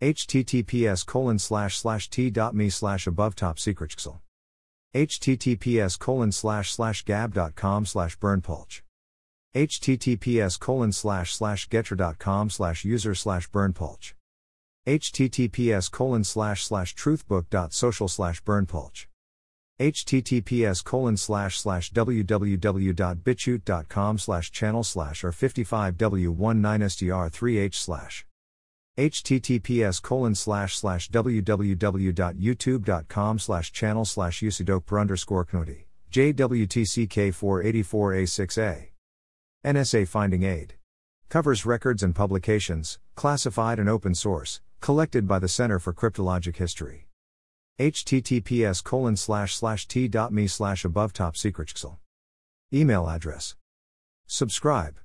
Https colon slash slash t.me slash above top secret https colon slash slash gab.com slash berndpulch https colon slash slash getter.com slash user slash berndpulch https colon slash slash truthbook.social slash berndpulch https colon slash slash www.bitchute.com slash channel slash or 55w19str3h slash https colon slash slash www.youtube.com slash channel slash usidok underscore knoti jwtck 484a6a NSA Finding Aid. Covers records and publications, classified and open source, collected by the Center for Cryptologic History. https colon slash slash t.me slash above top Email address. Subscribe.